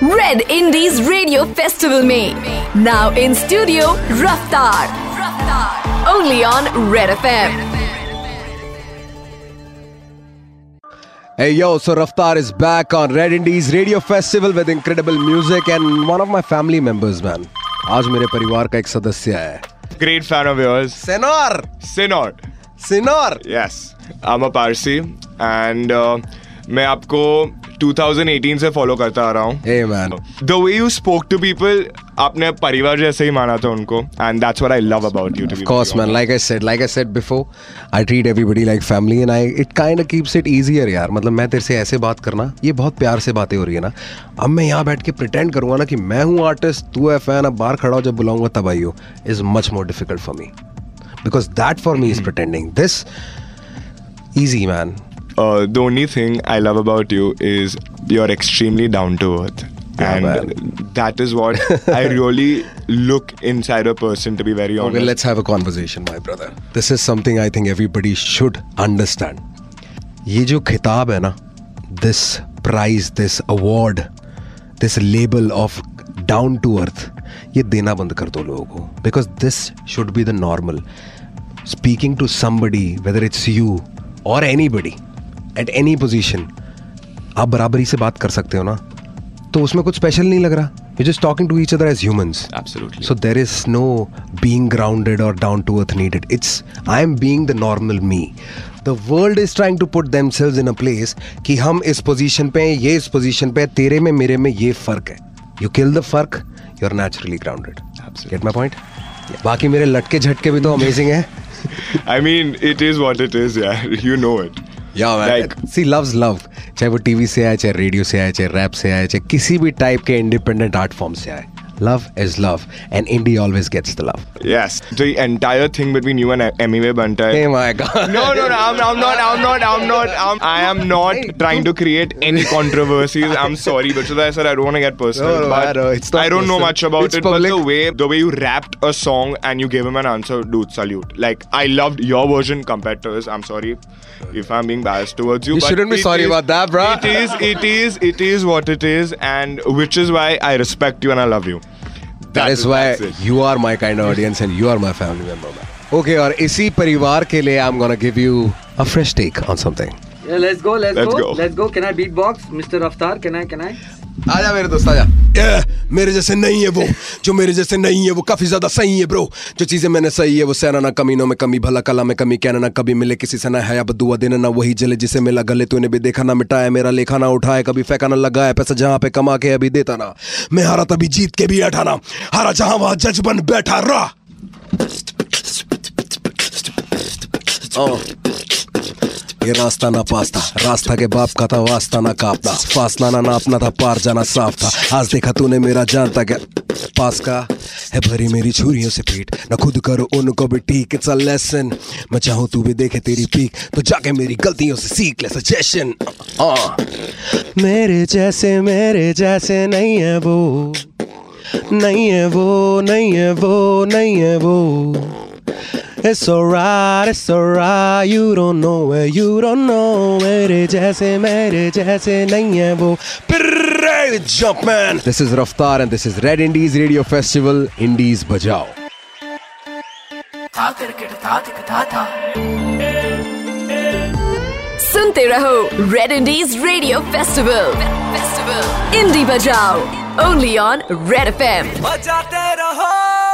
Red Indies Radio Festival May. Now in studio, Raftaar. Only on Red FM. Hey yo, so Raftaar is back on Red Indies Radio Festival with incredible music and one of my family members, man. आज मेरे परिवार का एक सदस्य है Great fan of yours. Senor. Senor. Senor. Yes. I'm a Parsi and uh, मैं आपको 2018 से फॉलो करता आ रहा हूँ। Hey man, the way you spoke to people आपने परिवार जैसे ही माना था उनको। And that's what I love about you of course man, like I said, like I said before, I treat everybody like family and I it kind of keeps it easier यार। मतलब मैं तेरे से ऐसे बात करना ये बहुत प्यार से बातें हो रही है ना। अब मैं यहाँ बैठ के प्रिटेंड करूँगा ना कि मैं हूँ आर्टिस्ट तू है फ़ैन अब बाहर खड़ा हो जब बुलाऊँगा तब आइयो। Is much more difficult for me because that for me is pretending this easy man. Uh, the only thing I love about you is you're extremely down to earth. Yeah, and man. that is what I really look inside a person, to be very honest. Okay, let's have a conversation, my brother. This is something I think everybody should understand. ये जो खिताब है ना this prize this award this label of down to earth ये देना बंद कर दो लोगों को because this should be the normal speaking to somebody whether it's you और anybody at any position आप बराबरी से बात कर सकते हो ना? तो उसमें कुछ स्पेशल नहीं लग रहा? You just talking to each other as humans so there is no being grounded और down to earth needed it's I am being the normal me the world is trying to put themselves in a place कि हम इस position पे हैं ये इस position पे तेरे में मेरे में ये फ़र्क है। यू किल द फ़र्क you are naturally grounded get my point बाकी मेरे लटके झटके भी तो अमेजिंग है। I mean it is what it is you know it या सी लव्स लव चाहे वो टीवी से आए, चाहे रेडियो से आए, चाहे रैप से आए, चाहे किसी भी टाइप के इंडिपेंडेंट आर्ट फॉर्म से आए। love is love, and Indy always gets the love. Yes, the entire thing between you and Emiway Bantai. Hey, oh my God. No, no, no. I'm, I'm not. I'm not. I'm not. I'm, I am not trying to create any controversies. I'm sorry, but I said I don't want to get personal. No, but it's not I don't personal. know much about it's it, public. but the way the way you rapped a song and you gave him an answer, dude, salute. Like I loved your version compared to his. I'm sorry if I'm being biased towards you. You shouldn't be sorry is, about that, bro. It is. It is. It is what it is, and which is why I respect you and I love you That is why that's it. you are my kind of audience and you are my family member, man. Okay, और इसी परिवार के लिए I'm gonna give you a fresh take on something. Yeah, let's go, let's, Let's go. go. Let's go. Can I beatbox, Mr. Raftar? Can I? Can I? आजा मेरे दोस्त आजा yeah, मेरे जैसे नहीं है वो जो मेरे जैसे नहीं है वो काफ़ी ज़्यादा सही है ब्रो जो चीज़ें मैंने सही है वो सहना ना कमीनों में कमी भला कला में कमी कहना ना कभी मिले किसी से ना है अब दुआ देना ना वही जले जिसे मिला गले तूने भी देखा ना मिटाया मेरा लेखा ना उठाए कभी फेंका ना लगाया पैसा जहाँ पे कमा के अभी देता ना। मैं हारा तभी जीत के भी अठाना हारा जहाँ वहाँ जज बन बैठा रहा. ये रास्ता ना पास्ता। रास्ता के बाप का था, वास्ता ना कापना फासला ना नापना था, पार जाना साफ़ था। आज देखा तूने मेरा जानता क्या? पास का है भरी मेरी छुरियों से पीट न खुद करो उनको भी ठीक इट्स अ लेसन मैं चाहूँ तू भी देखे तेरी पीक तो जाके मेरी गलतियों से सीख ले सजेशन मेरे जैसे मेरे जैसे नहीं है वो। नहीं है वो, नहीं है वो, नहीं है वो। It's alright, it's alright. You don't know it, you don't know it. जैसे मेरे जैसे नहीं है वो jump man. This is Raftaar and this is Red Indies Radio Festival Indies Bajao. सुनते रहो Red Indies radio festival festival indie बजाओ only on Red FM बजाते रहो